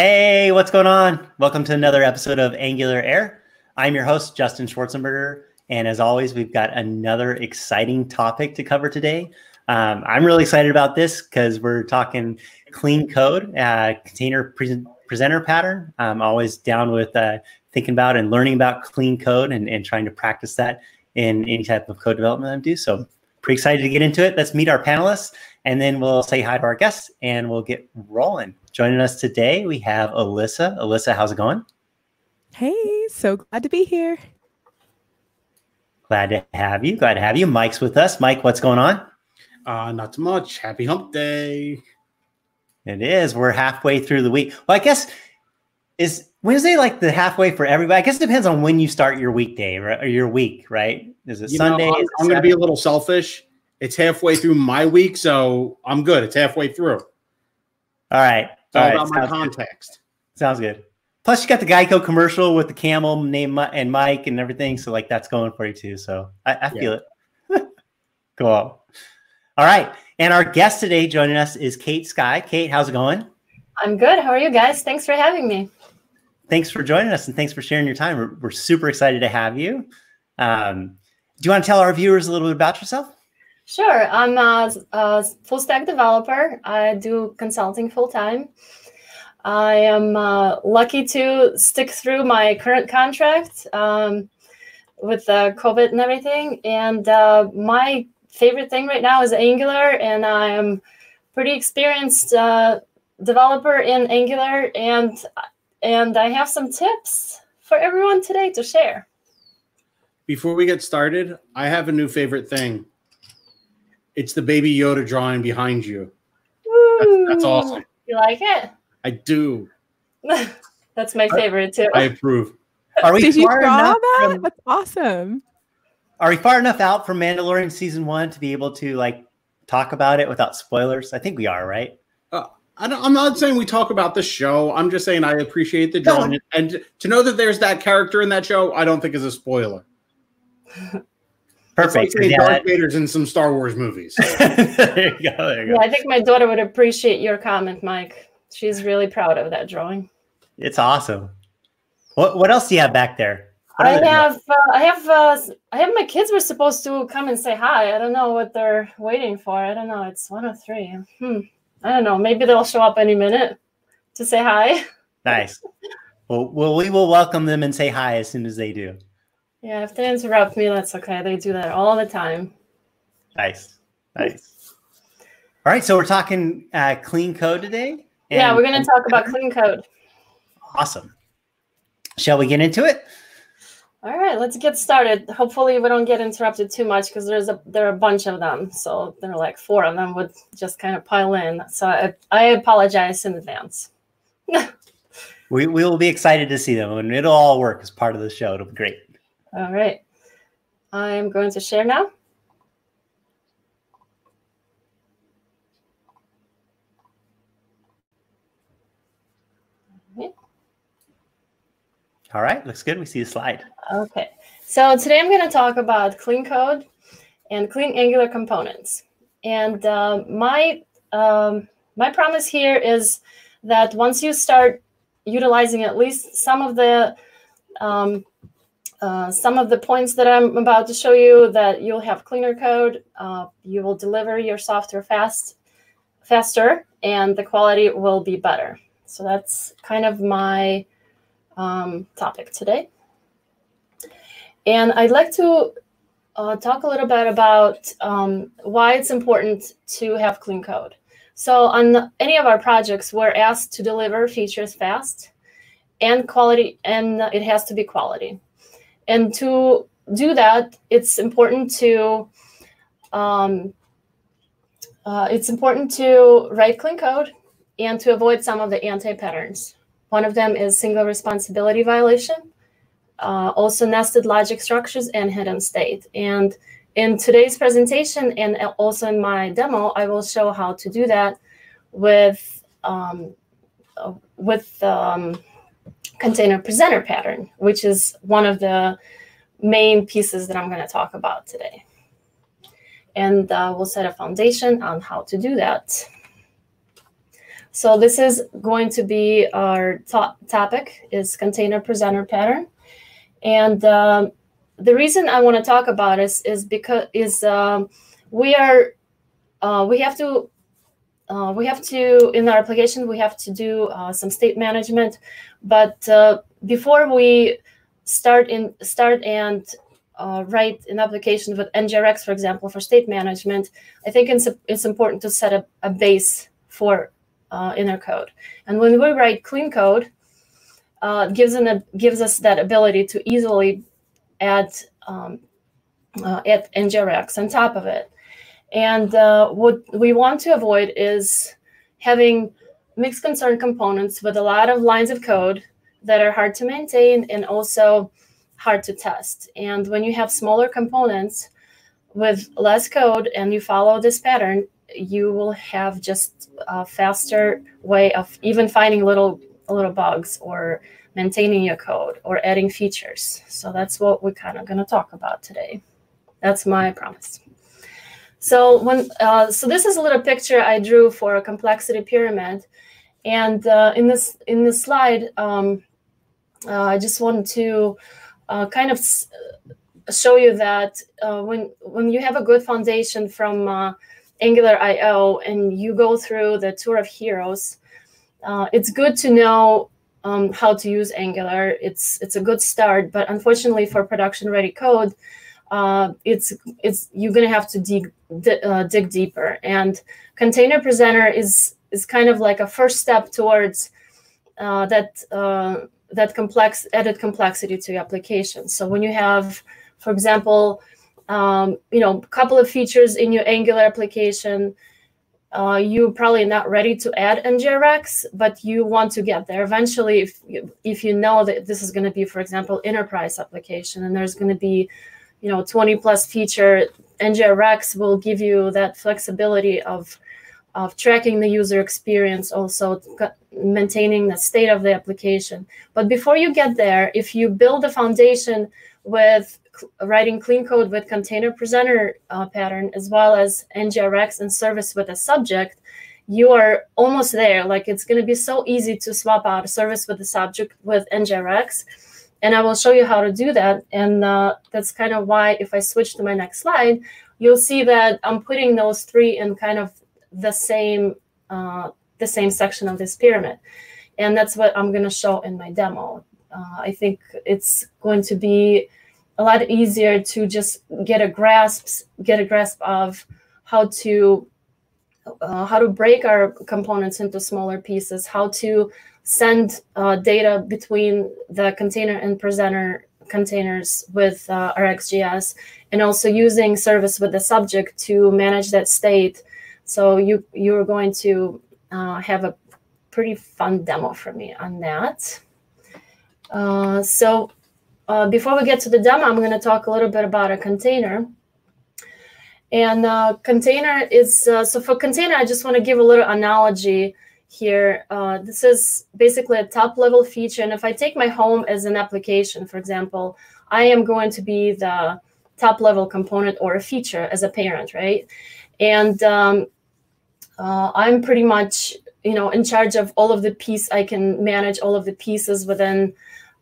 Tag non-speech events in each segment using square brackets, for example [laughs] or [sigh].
Hey, what's going on? Welcome to another episode of Angular Air. I'm your host, Justin Schwarzenberger. And as always, we've got another exciting topic to cover today. Um, I'm really excited about this because we're talking clean code, uh, container pre- presenter pattern. I'm always down with uh, thinking about and learning about clean code and, and trying to practice that in any type of code development I do. So pretty excited to get into it. Let's meet our panelists and then we'll say hi to our guests and we'll get rolling. Joining us today, we have Alyssa. Alyssa, how's it going? Hey, so glad to be here. Glad to have you. Glad to have you. Mike's with us. Mike, what's going on? Uh, not too much. Happy hump day. It is. We're halfway through the week. Well, I guess is Wednesday like the halfway for everybody? I guess it depends on when you start your weekday right, or your week, right? Is it you Sunday? Know, I'm, I'm going to be a little selfish it's halfway through my week, so I'm good. It's halfway through. All right. It's all, all right. about my context. Good. Sounds good. Plus, you got the Geico commercial with the camel name and Mike and everything. So, like, that's going for you too. So, I, I feel yeah. it. [laughs] cool. All right. And our guest today joining us is Kate Sky. Kate, how's it going? I'm good. How are you guys? Thanks for having me. Thanks for joining us and thanks for sharing your time. We're, we're super excited to have you. Um, do you want to tell our viewers a little bit about yourself? Sure. I'm a, a full stack developer. I do consulting full time. I am uh, lucky to stick through my current contract um, with COVID and everything. And uh, my favorite thing right now is Angular, and I am pretty experienced uh, developer in Angular, and and I have some tips for everyone today to share. Before we get started, I have a new favorite thing. It's the baby Yoda drawing behind you. That's, that's awesome. You like it? I do. [laughs] that's my favorite too. I approve. Are we Did you draw that? From, that's awesome. Are we far enough out from Mandalorian season one to be able to like talk about it without spoilers? I think we are, right? Uh, I am not saying we talk about the show. I'm just saying I appreciate the drawing, no. and to know that there's that character in that show, I don't think is a spoiler. [laughs] Perfect. Like yeah, Darth Vader's in some Star Wars movies. [laughs] there you go. There you go. Yeah, I think my daughter would appreciate your comment, Mike. She's really proud of that drawing. It's awesome. What What else do you have back there? I have, uh, I have, uh, I have. My kids were supposed to come and say hi. I don't know what they're waiting for. I don't know. It's one of three. Hmm. I don't know. Maybe they'll show up any minute to say hi. [laughs] Nice. well, well, we will welcome them and say hi as soon as they do. Yeah, if they interrupt me, that's okay. They do that all the time. Nice. Nice. All right. So we're talking uh, clean code today. yeah, we're going to talk about clean code. Awesome. Shall we get into it? All right, let's get started. Hopefully, we don't get interrupted too much because there's a there are a bunch of them. So there are like four of them would just kind of pile in. So I, I apologize in advance. [laughs] we we will be excited to see them, and it'll all work as part of the show. It'll be great. All right. I'm going to share now. All right, looks good. We see the slide. Okay, so today I'm going to talk about clean code and clean Angular components. And uh, my um, my promise here is that once you start utilizing at least some of the um, uh, some of the points that I'm about to show you that you'll have cleaner code, uh, you will deliver your software fast, faster, and the quality will be better. So that's kind of my um, topic today. And I'd like to uh, talk a little bit about um, why it's important to have clean code. So on any of our projects, we're asked to deliver features fast and quality, and it has to be quality. And to do that, it's important to um, uh, it's important to write clean code and to avoid some of the anti-patterns. One of them is single responsibility violation, uh, also nested logic structures and hidden state. And in today's presentation and also in my demo, I will show how to do that with um, uh, with um, container presenter pattern, which is one of the main pieces that I'm going to talk about today. And uh, we'll set a foundation on how to do that. So this is going to be our top topic is container presenter pattern. And um, the reason I want to talk about is is because is um, we are uh, we have to uh, we have to in our application we have to do uh, some state management, but uh, before we start in start and uh, write an application with NGRX, for example, for state management, I think it's, it's important to set up a base for uh, inner code. And when we write clean code, uh, gives an gives us that ability to easily add um, add NGRX on top of it. And uh, what we want to avoid is having mixed concern components with a lot of lines of code that are hard to maintain and also hard to test. And when you have smaller components with less code and you follow this pattern, you will have just a faster way of even finding little little bugs or maintaining your code or adding features. So that's what we're kind of going to talk about today. That's my promise. So when uh, so this is a little picture I drew for a complexity pyramid, and uh, in this in this slide, um, uh, I just wanted to uh, kind of show you that uh, when when you have a good foundation from uh, Angular IO and you go through the tour of heroes, uh, it's good to know um, how to use Angular. It's it's a good start, but unfortunately for production ready code, uh, it's it's you're gonna have to dig uh, dig deeper. And Container Presenter is is kind of like a first step towards uh, that uh, that complex added complexity to your application. So when you have, for example, um, you know, a couple of features in your Angular application, uh, you're probably not ready to add NGRX, but you want to get there eventually. If you, if you know that this is going to be, for example, enterprise application, and there's going to be, you know, 20 plus feature, NGRX will give you that flexibility of of tracking the user experience, also maintaining the state of the application. But before you get there, if you build a foundation with writing clean code with container presenter uh, pattern as well as NGRX and service with a subject, you are almost there. Like it's going to be so easy to swap out a service with a subject with NGRX. And I will show you how to do that. And uh, that's kind of why if I switch to my next slide, you'll see that I'm putting those three in kind of the same uh, the same section of this pyramid. And that's what I'm going to show in my demo. Uh, I think it's going to be a lot easier to just get a grasp get a grasp of how to uh, how to break our components into smaller pieces, how to send uh, data between the container and presenter containers with uh, RxJS, and also using service with the subject to manage that state. So you you're going to uh, have a pretty fun demo for me on that. Uh, so uh, before we get to the demo, I'm going to talk a little bit about a container. And uh, container is, uh, so for container, I just want to give a little analogy here. Uh, this is basically a top level feature. And if I take my home as an application, for example, I am going to be the top level component or a feature as a parent, right? And um, uh, I'm pretty much, you know, in charge of all of the piece. I can manage all of the pieces within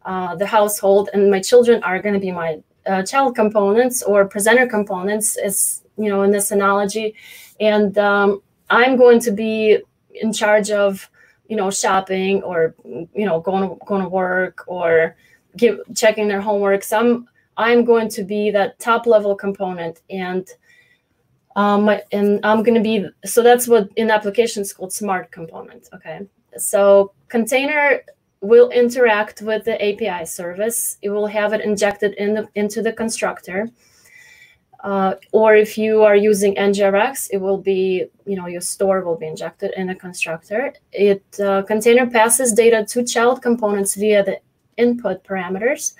uh, the household, and my children are going to be my uh, child components or presenter components, as you know, in this analogy, and um, I'm going to be in charge of, you know, shopping or you know, going to, going to work or give checking their homework. Some I'm going to be that top level component and. Um, and I'm going to be so that's what in applications called smart component. Okay, so container will interact with the API service. It will have it injected in the, into the constructor. Uh, or if you are using NGRX, it will be, you know, your store will be injected in a constructor. It uh, container passes data to child components via the input parameters,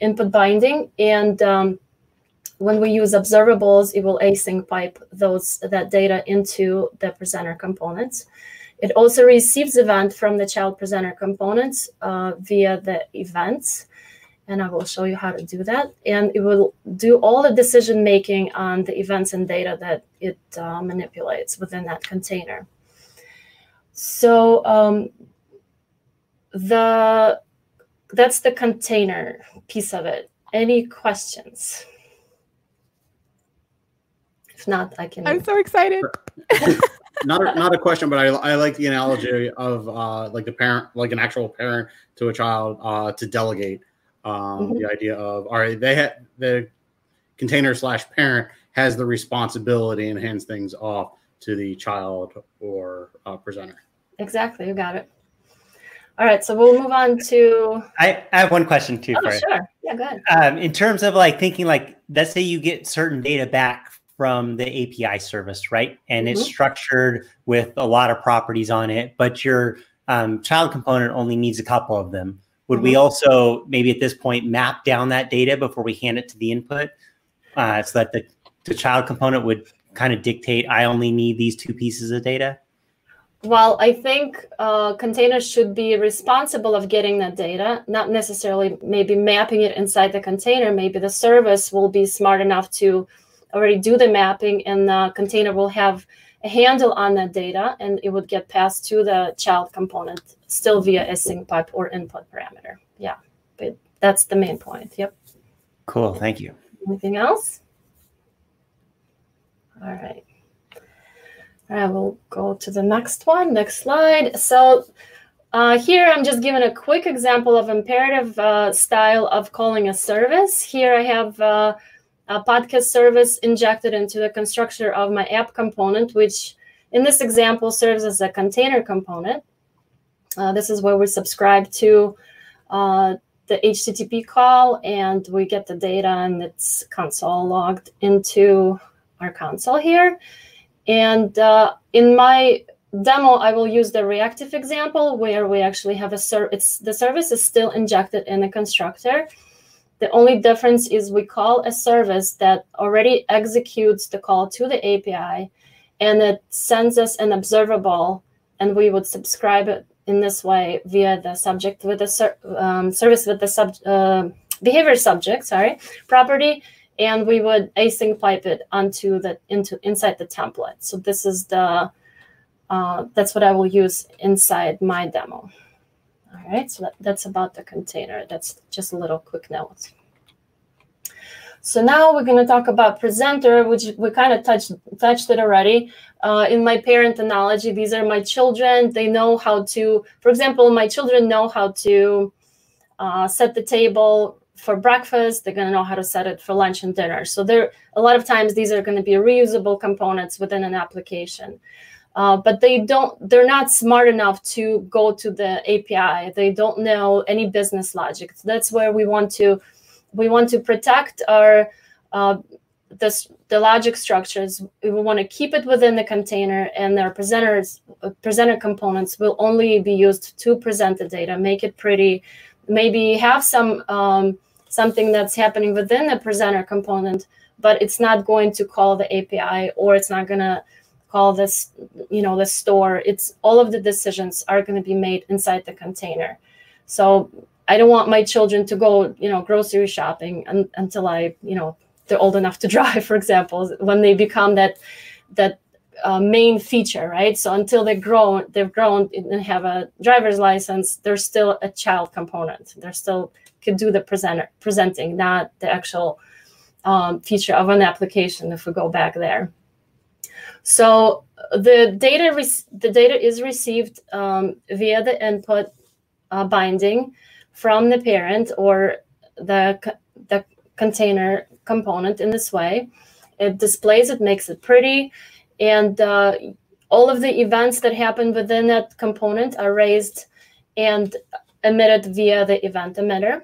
input binding, and um, when we use observables, it will async pipe those that data into the presenter components. It also receives event from the child presenter components uh, via the events. And I will show you how to do that. And it will do all the decision making on the events and data that it uh, manipulates within that container. so um, the that's the container piece of it. Any questions? If not, I can. I'm so excited. [laughs] not a, not a question, but I, I like the analogy of uh, like the parent, like an actual parent to a child uh, to delegate. Um, mm-hmm. The idea of all right, they had the container slash parent has the responsibility and hands things off to the child or uh, presenter. Exactly, you got it. All right, so we'll move on to. I, I have one question too. Oh, sure. Yeah, go ahead. Um, in terms of like thinking, like, let's say you get certain data back from the API service, right? And mm-hmm. it's structured with a lot of properties on it, but your um, child component only needs a couple of them. Would mm-hmm. we also maybe at this point map down that data before we hand it to the input uh, so that the, the child component would kind of dictate, I only need these two pieces of data? Well, I think uh, containers should be responsible of getting that data, not necessarily maybe mapping it inside the container. Maybe the service will be smart enough to already do the mapping and the container will have a handle on that data and it would get passed to the child component still via async pipe or input parameter. Yeah, but that's the main point. Yep. Cool. Thank you. Anything else? All right. I will go to the next one, next slide. So uh, here I'm just giving a quick example of imperative uh, style of calling a service. Here I have uh, a podcast service injected into the constructor of my app component, which in this example serves as a container component. Uh, this is where we subscribe to uh, the HTTP call and we get the data and it's console logged into our console here. And uh, in my demo, I will use the reactive example where we actually have a service. The service is still injected in the constructor. The only difference is we call a service that already executes the call to the API and it sends us an observable and we would subscribe it in this way via the subject with the ser um, service with the sub uh, behavior subject, sorry, property and we would async pipe it onto the into inside the template. So this is the uh, that's what I will use inside my demo. All right, so that, that's about the container. That's just a little quick note. So now we're going to talk about presenter, which we kind of touched touched it already. Uh, in my parent analogy, these are my children. They know how to, for example, my children know how to uh, set the table for breakfast they're going to know how to set it for lunch and dinner so there a lot of times these are going to be reusable components within an application uh, but they don't they're not smart enough to go to the api they don't know any business logic. That's where we want to we want to protect our uh, this, the logic structures. We want to keep it within the container and their presenters presenter components will only be used to present the data make it pretty maybe have some um, something that's happening within the presenter component, but it's not going to call the API or it's not going to call this, you know, the store. It's all of the decisions are going to be made inside the container. So I don't want my children to go, you know, grocery shopping un- until I, you know, they're old enough to [laughs] drive, for example, when they become that that uh, main feature, right? So until they grow, they've grown and have a driver's license, there's still a child component. They're still could do the presenter presenting, not the actual um, feature of an application. If we go back there, so the data the data is received um, via the input uh, binding from the parent or the the container component in this way. It displays it, makes it pretty, and uh, all of the events that happen within that component are raised and emitted via the event emitter.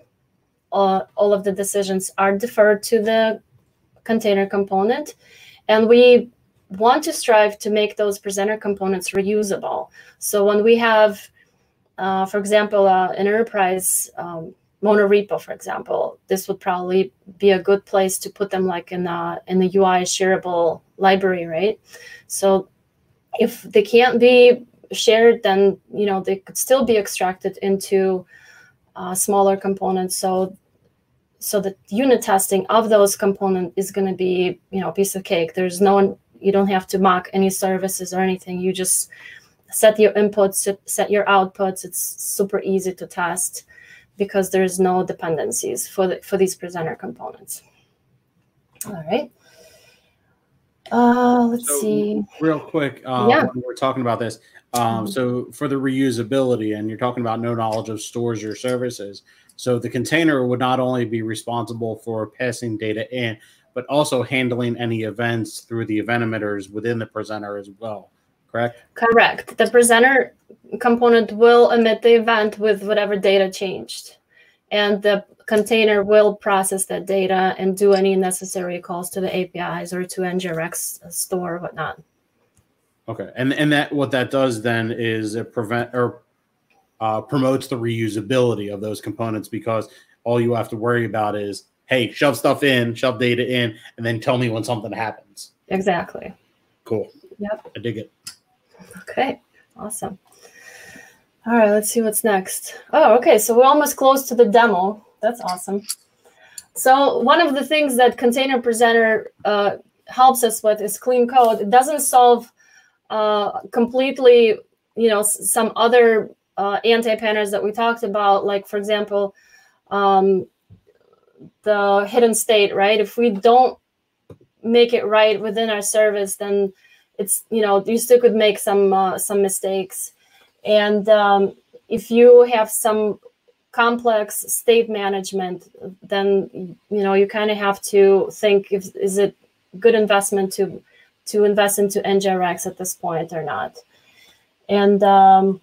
Uh, all of the decisions are deferred to the container component. And we want to strive to make those presenter components reusable. So when we have, uh, for example, uh, an enterprise um, monorepo, for example, this would probably be a good place to put them like in a, in the UI shareable library, right? So if they can't be shared, then you know they could still be extracted into uh, smaller components. So so the unit testing of those components is going to be you know a piece of cake. There's no you don't have to mock any services or anything. You just set your inputs, set your outputs. It's super easy to test because there's no dependencies for the, for these presenter components. All right. Uh, let's so see. Real quick, uh, yeah. we're talking about this, um, mm-hmm. so for the reusability, and you're talking about no knowledge of stores or services, so the container would not only be responsible for passing data in, but also handling any events through the event emitters within the presenter as well. Correct? Correct. The presenter component will emit the event with whatever data changed. And the container will process that data and do any necessary calls to the APIs or to NGRX store or whatnot. Okay, and and that what that does then is it prevent or uh, promotes the reusability of those components because all you have to worry about is hey, shove stuff in, shove data in, and then tell me when something happens. Exactly. Cool. Yep. I dig it. Okay. Awesome. All right, let's see what's next. Oh, okay. So we're almost close to the demo. That's awesome. So one of the things that Container Presenter uh, helps us with is clean code. It doesn't solve uh, completely, you know, some other uh, anti-patterns that we talked about, like for example, um, the hidden state, right? If we don't make it right within our service, then it's you know you still could make some uh, some mistakes, and um, if you have some complex state management, then you know you kind of have to think if is it good investment to to invest into NGRX at this point or not. And um,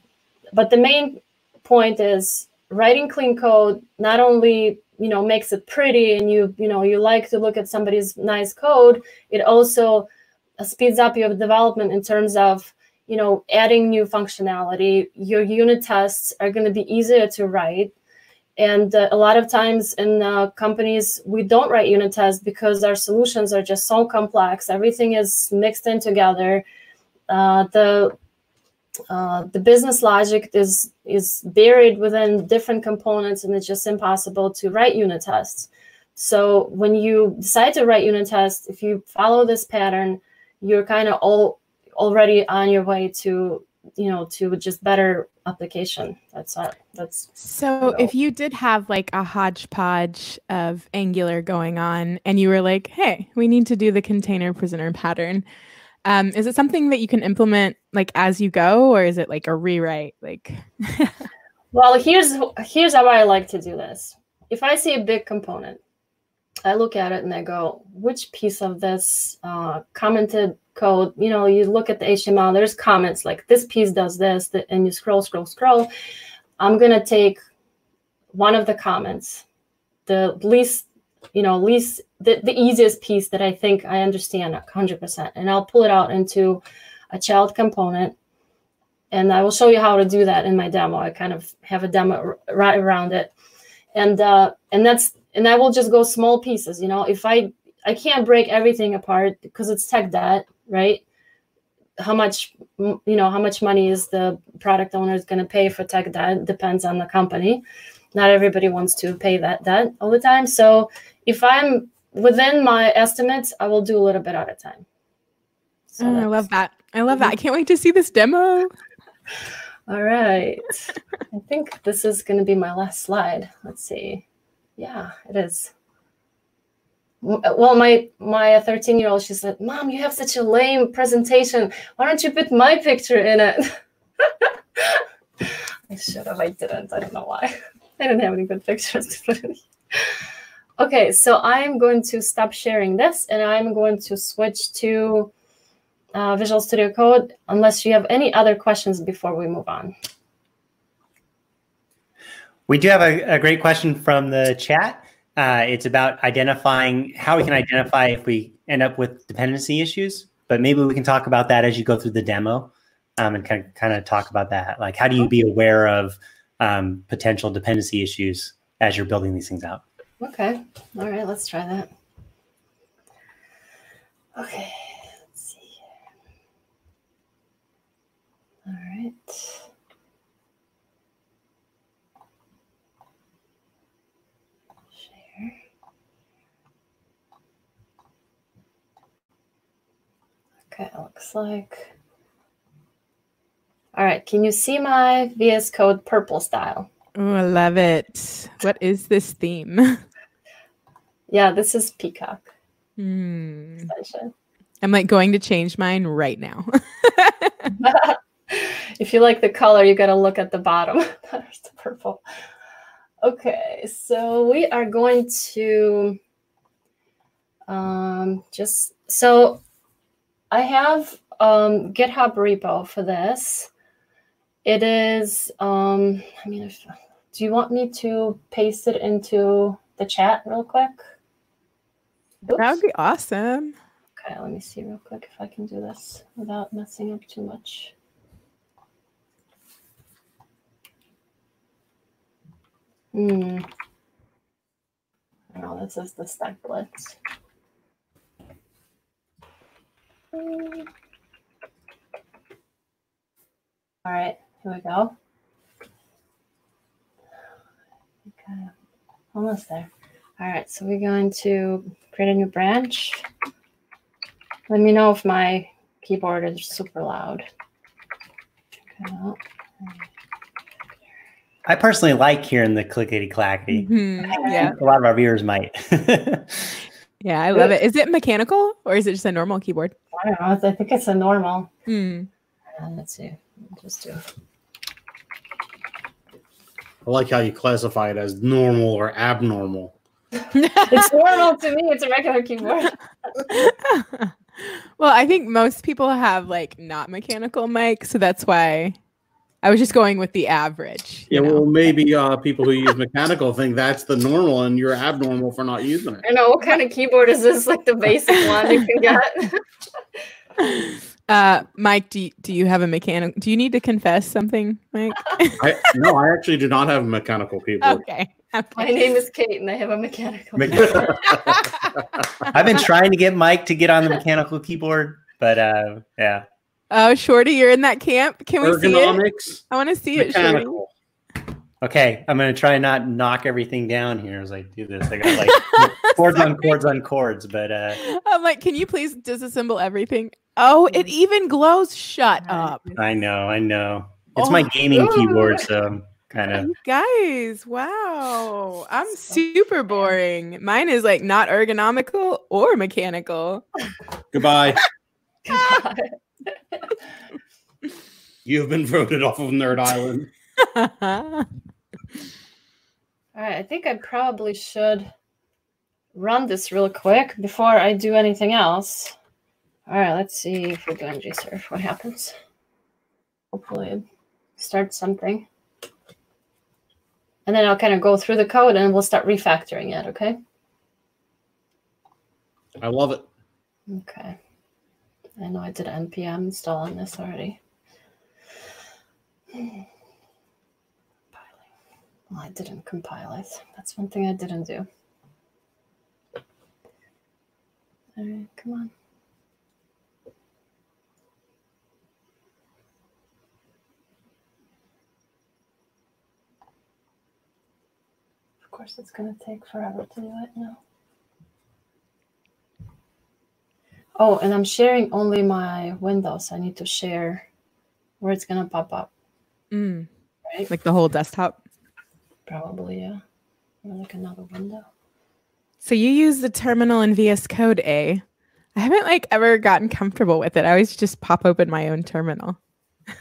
but the main point is writing clean code not only you know makes it pretty and you you know you like to look at somebody's nice code it also speeds up your development in terms of you know adding new functionality. Your unit tests are going to be easier to write. And uh, a lot of times in uh, companies we don't write unit tests because our solutions are just so complex. Everything is mixed in together. Uh, the uh, the business logic is is buried within different components and it's just impossible to write unit tests so when you decide to write unit tests if you follow this pattern you're kind of all already on your way to you know to just better application that's not that's so you know. if you did have like a hodgepodge of angular going on and you were like hey we need to do the container presenter pattern um, is it something that you can implement like as you go, or is it like a rewrite? Like, [laughs] well, here's here's how I like to do this. If I see a big component, I look at it and I go, which piece of this uh, commented code? You know, you look at the HTML. There's comments like this piece does this, and you scroll, scroll, scroll. I'm gonna take one of the comments, the least you know, least the, the easiest piece that I think I understand 100%. And I'll pull it out into a child component. And I will show you how to do that in my demo. I kind of have a demo right around it. And uh, and that's and I will just go small pieces. You know, if I I can't break everything apart because it's tech debt, right? How much you know, how much money is the product owner is going to pay for tech debt depends on the company. Not everybody wants to pay that debt all the time. So if I'm within my estimates, I will do a little bit at a time. So oh, I love that. I love that. I mhm. can't wait to see this demo. [laughs] All right. I think this is going to be my last slide. Let's see. Yeah, it is. Uh, well, my my 13 year old, she said, "Mom, you have such a lame presentation. Why don't you put my picture in it?" [laughs] I should have. I didn't. I don't know why. [laughs] I didn't have any good pictures to put in. Okay, so I'm going to stop sharing this and I'm going to switch to uh, Visual Studio Code unless you have any other questions before we move on. We do have a, a great question from the chat. Uh, it's about identifying how we can identify if we end up with dependency issues, but maybe we can talk about that as you go through the demo um, and kind of, kind of talk about that. Like, how do you be aware of um, potential dependency issues as you're building these things out? Okay. All right, let's try that. Okay, let's see. All right. Share. Okay, looks like. All right. Can you see my VS Code purple style? Oh, I love it. What is this theme? [laughs] Yeah, this is Peacock Hmm. extension. I'm like going to change mine right now. [laughs] if you like the color, you got to look at the bottom. [laughs] There's the purple. Okay, so we are going to um, just so I have um, GitHub repo for this. It is. Um, I mean, if, do you want me to paste it into the chat real quick? That would be awesome. Okay, let me see real quick if I can do this without messing up too much. Hmm. Oh, this is the StackBlitz. All right, here we go. Okay, almost there. All right, so we're going to create a new branch. Let me know if my keyboard is super loud. Check it out. I personally like hearing the clickety clackety. Mhm, Yeah. A lot of our viewers might. [laughs] Yeah, I love it. Is it mechanical or is it just a normal keyboard? I don't know. I think it's a normal. Hmm. Uh, let's see. I'll Just do. I like how you classify it as normal or abnormal. [laughs] It's normal to me. It's a regular keyboard. [laughs] well, I think most people have like not mechanical mic, so that's why I was just going with the average. Yeah, know? well, maybe uh, people who use mechanical think that's the normal, and you're abnormal for not using it. I know. What kind of keyboard is this? Like the basic [laughs] one you can get? uh, Mike, do you, do you have a mechanical? Do you need to confess something, Mike? I, no, I actually do not have a mechanical keyboard. okay. My name is Kate, and I have a mechanical. Mech- [laughs] I've been trying to get Mike to get on the mechanical keyboard, but uh, yeah. oh, Shorty, you're in that camp. Can we see it? Ergonomics, I want to see it, Shorty. mechanical. Okay, I'm gonna try and not knock everything down here as I do this. I got like [laughs] cords on cords on chords, but uh, I'm like, can you please disassemble everything? Oh, it even glows. Shut up. I know, I know. It's my Oh. gaming keyboard, so I'm kind of guys, wow. I'm super boring. Mine is like not ergonomical or mechanical. Goodbye. [laughs] [laughs] You've been voted off of Nerd Island. [laughs] All right, I think I probably should run this real quick before I do anything else. All right, let's see if we're doing surf. What happens? Hopefully, start something. And then I'll kind of go through the code and we'll start refactoring it, okay? I love it. Okay. I know I did npm install on this already. Compiling. Well, I didn't compile it. That's one thing I didn't do. All right, come on. Of course, it's going to take forever to do it now. Oh, and I'm sharing only my windows. I need to share where it's gonna pop up. Mm, Right? like the whole desktop. Probably, yeah. Or like another window. So you use the terminal in VS Code A. I haven't like ever gotten comfortable with it. I always just pop open my own terminal. [laughs]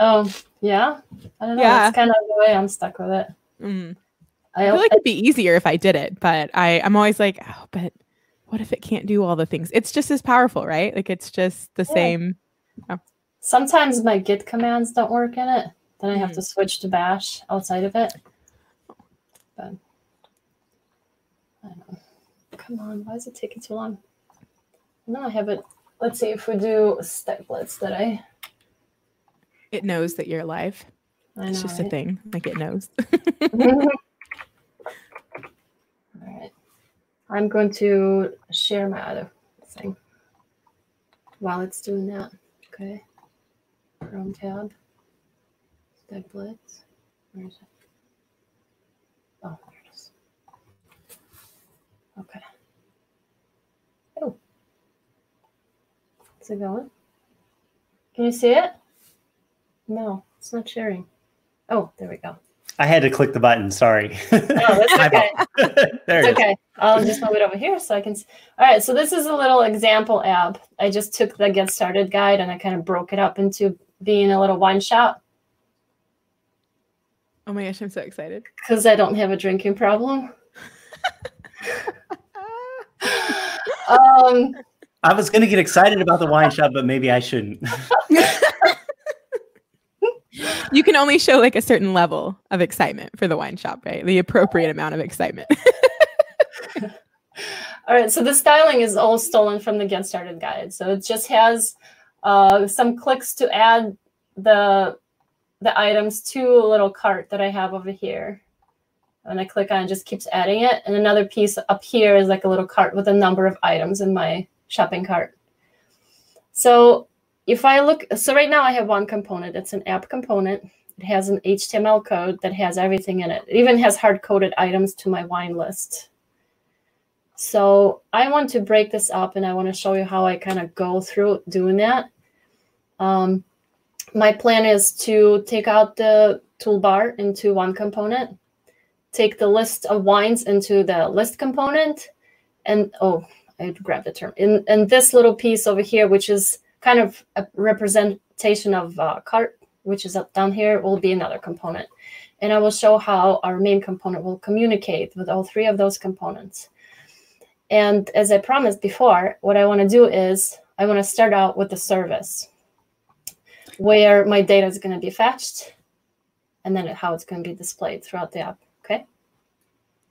Oh, yeah. I don't know. Yeah. That's kind of the way I'm stuck with it. Mm. I, I feel like it'd be easier if I did it, but I, I'm always like, oh, but what if it can't do all the things? It's just as powerful, right? Like it's just the Yeah. same. sometimes my Git commands don't work in it. Then I have Mm. to switch to Bash outside of it. But I don't know. Come on, why is it taking so long? No, I have it. Let's see if we do StackBlitz that I. It knows that you're alive. I It's know, just a thing. Like it knows. [laughs] [laughs] [laughs] All right. I'm going to share my other thing while it's doing that. Okay. Chrome tab. StackBlitz. Where is it? Oh, there it is. Okay. Oh. Is it going? Can you see it? No, it's not sharing. Oh, there we go. I had to click the button. Sorry. Oh, that's [laughs] okay. [laughs] there it It's is. okay. I'll just move it over here so I can. s- All right. So this is a little example app. I just took the get started guide and I kind of broke it up into being a little wine shop Oh my gosh, I'm so excited. because I don't have a drinking problem. [laughs] Um, I was going to get excited about the wine shop, but maybe I shouldn't. You can only show like a certain level of excitement for the wine shop, right? The appropriate amount of excitement. [laughs] [laughs] all right. So the styling is all stolen from the get started guide. So it just has uh, some clicks to add the the items to a little cart that I have over here. And I click on it, just keeps adding it. And another piece up here is like a little cart with a number of items in my shopping cart. So if I look, so right now I have one component. It's an app component. It has an HTML code that has everything in it. It even has hard coded items to my wine list. So I want to break this up and I want to show you how I kind of go through doing that. Um, my plan is to take out the toolbar into one component, take the list of wines into the list component, and oh, I grabbed the term. In, and this little piece over here, which is kind of a representation of uh, cart, which is up down here, will be another component. And I will show how our main component will communicate with all three of those components. And as I promised before, what I want to do is I want to start out with the service where my data is going to be fetched and then how it's going to be displayed throughout the app. Okay.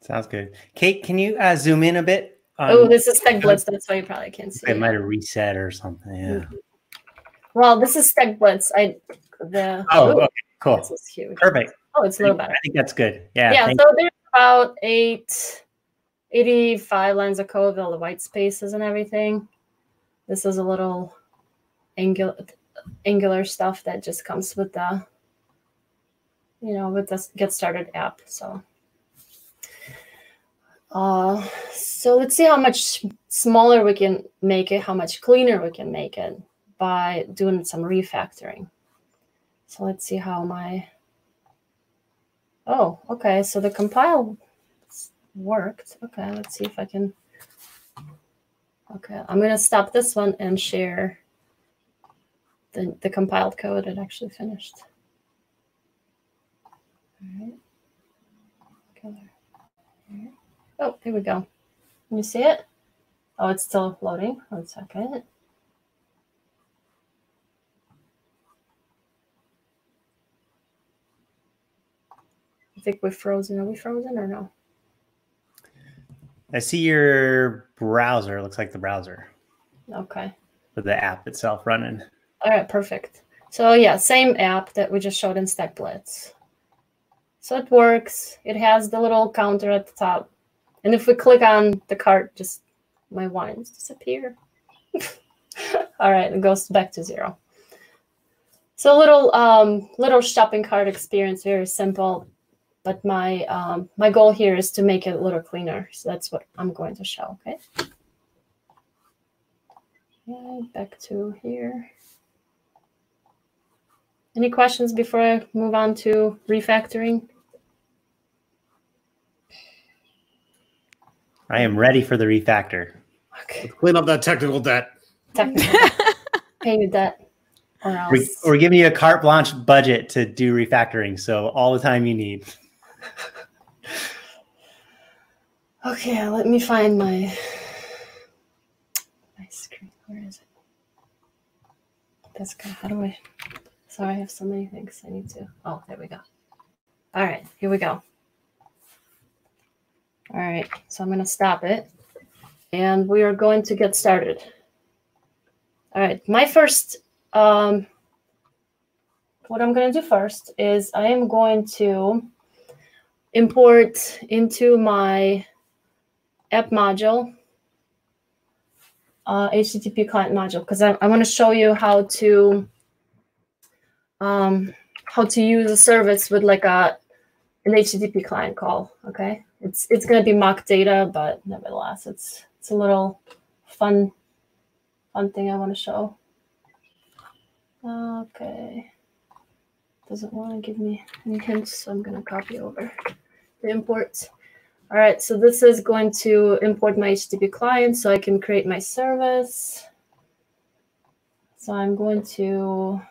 Sounds good. Kate, can you uh, zoom in a bit? On- oh, um, this is StackBlitz. That's why you probably can't see. it it. might have reset or something. Yeah. Mm-hmm. Well, this is StackBlitz. I the Oh, ooh, okay, cool. this is huge. Perfect. Oh, it's a little better. I think that's good. Yeah. Yeah, so there's about eight, 85 lines of code, with all the white spaces and everything. This is a little angular, angular stuff that just comes with the, you know, with the get started app. So, uh, so let's see how much smaller we can make it, how much cleaner we can make it by doing some refactoring. So let's see how my Oh, okay. So the compile worked. Okay, let's see if I can. Okay, I'm gonna stop this one and share the, the compiled code. It actually finished. All right. Okay. All right. Oh, here we go. Can you see it? Oh, it's still loading. One second. I think we're frozen. Are we frozen or no? I see your browser. Looks like the browser Okay. with the app itself running. All right, perfect. So yeah, same app that we just showed in Stack Blitz. So it works. It has the little counter at the top. And if we click on the cart, just my wines disappear. [laughs] All right, it goes back to zero. So little um, little shopping cart experience, very simple. But my um, my goal here is to make it a little cleaner. So that's what I'm going to show. Okay. Okay, back to here. Any questions before I move on to refactoring? I am ready for the refactor. Okay. Clean up that technical debt. Technical. [laughs] Pay me debt or We're, else. we're giving you a carte blanche budget to do refactoring, so all the time you need. Okay, let me find my my screen. Where is it? That's good. How do I? Sorry, I have so many things I need to. Oh, there we go. All right, here we go. All right, so I'm going to stop it, and we are going to get started. All right, my first. Um, what I'm going to do first is I am going to import into my app module, uh, HTTP client module, because I, I want to show you how to um, how to use a service with like a an HTTP client call. Okay, it's it's going to be mock data, but nevertheless, it's it's a little fun fun thing I want to show. Okay. doesn't want to give me any hints, so I'm going to copy over the import. All right, so this is going to import my HTTP client so I can create my service. So I'm going to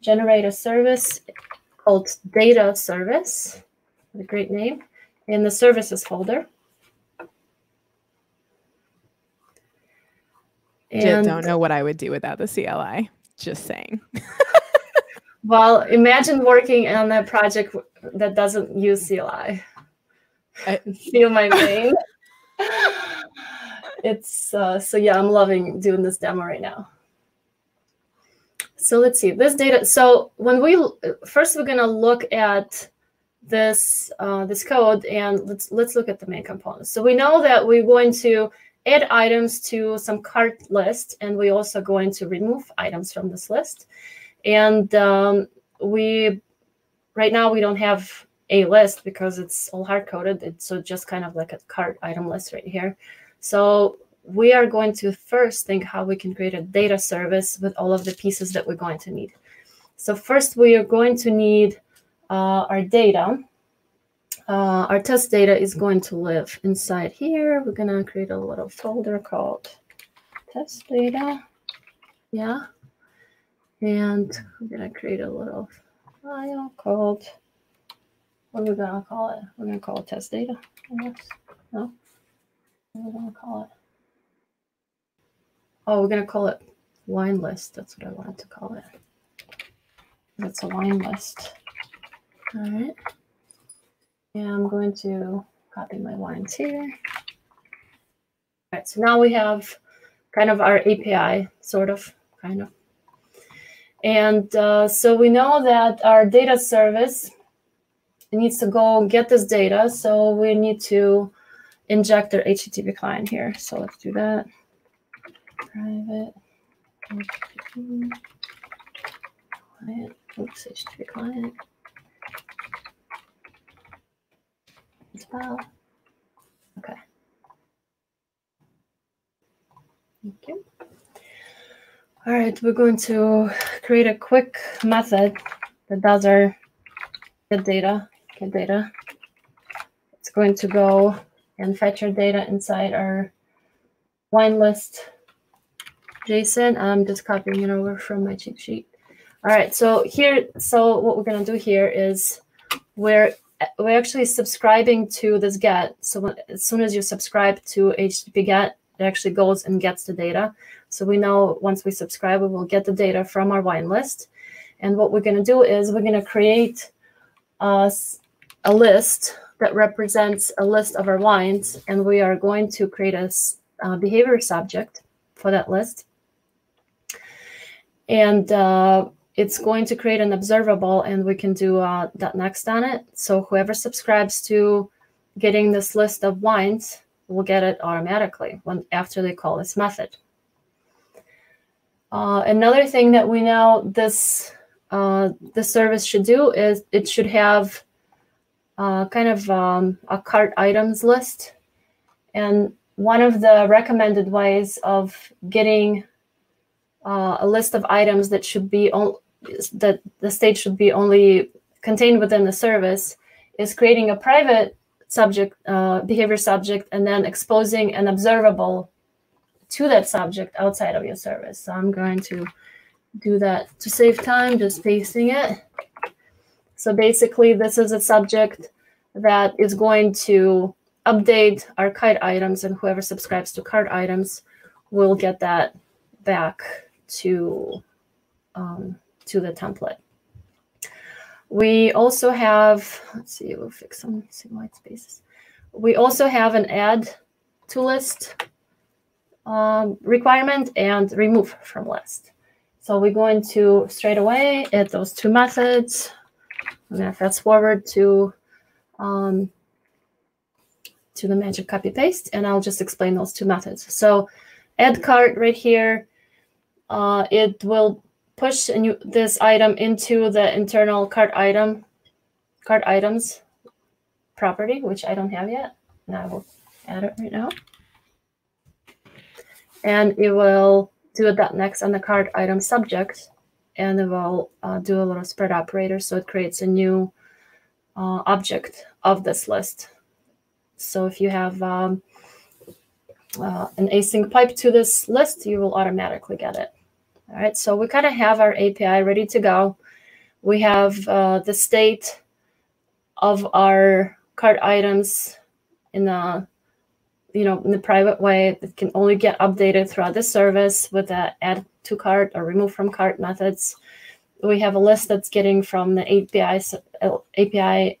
generate a service called data service, a great name, in the services folder. And don't know what I would do without the CLI. Just saying. [laughs] well, imagine working on a project that doesn't use CLI. I [laughs] feel my pain. [laughs] it's uh, so yeah, I'm loving doing this demo right now. So let's see this data. So when we first we're gonna look at this uh, this code and let's let's look at the main components. So we know that we're going to add items to some cart list, and we're also going to remove items from this list. And um, we right now we don't have a list because it's all hard coded. It's so just kind of like a cart item list right here. So we are going to first think how we can create a data service with all of the pieces that we're going to need. So first we are going to need uh, our data uh, our test data is going to live inside here. We're going to create a little folder called test data. Yeah. And we're going to create a little file called, what are we going to call it? We're going to call it test data, I guess. No? What are we going to call it? Oh, we're going to call it wine list. That's what I wanted to call it. That's a wine list. All right. And I'm going to copy my lines here. All right, so now we have kind of our API, sort of, kind of. And uh, so we know that our data service needs to go get this data. So we need to inject our HTTP client here. So let's do that. Private HTTP client. Oops, HTTP client. as well. Okay. Thank you. All right, we're going to create a quick method that does our get data, get data. It's going to go and fetch our data inside our wine list JSON. I'm just copying it over from my cheat sheet. All right, so here, so what we're gonna do here is we're we're actually subscribing to this get. So when, as soon as you subscribe to HTTP GET, it actually goes and gets the data. So we know once we subscribe, we will get the data from our wine list. And what we're going to do is we're going to create a, a list that represents a list of our wines, and we are going to create a, a behavior subject for that list. And uh, it's going to create an observable and we can do uh, next on it. So whoever subscribes to getting this list of wines will get it automatically when after they call this method. Uh, another thing that we know this uh, this service should do is it should have uh, kind of um, a cart items list. And one of the recommended ways of getting uh, a list of items that should be on, that the state should be only contained within the service is creating a private subject uh, behavior subject and then exposing an observable to that subject outside of your service. So i'm going to do that to save time just pasting it. So basically this is a subject that is going to update our cart items and whoever subscribes to cart items will get that back to um, to the template. We also have, let's see, we'll fix some, some white spaces. We also have an add to list um, requirement and remove from list. So we're going to straight away add those two methods. I'm going to fast forward to um, to the magic copy paste, and I'll just explain those two methods. So add cart right here, uh, it will push new, this item into the internal cart item, cart items property, which I don't have yet. And I will add it right now. And it will do a dot next on the cart item subject and it will uh, do a little spread operator. So it creates a new uh, object of this list. So if you have um, uh, an async pipe to this list, you will automatically get it. All right, so we kind of have our API ready to go. We have uh, the state of our cart items in a you know in the private way that can only get updated throughout the service with the add to cart or remove from cart methods. We have a list that's getting from the API API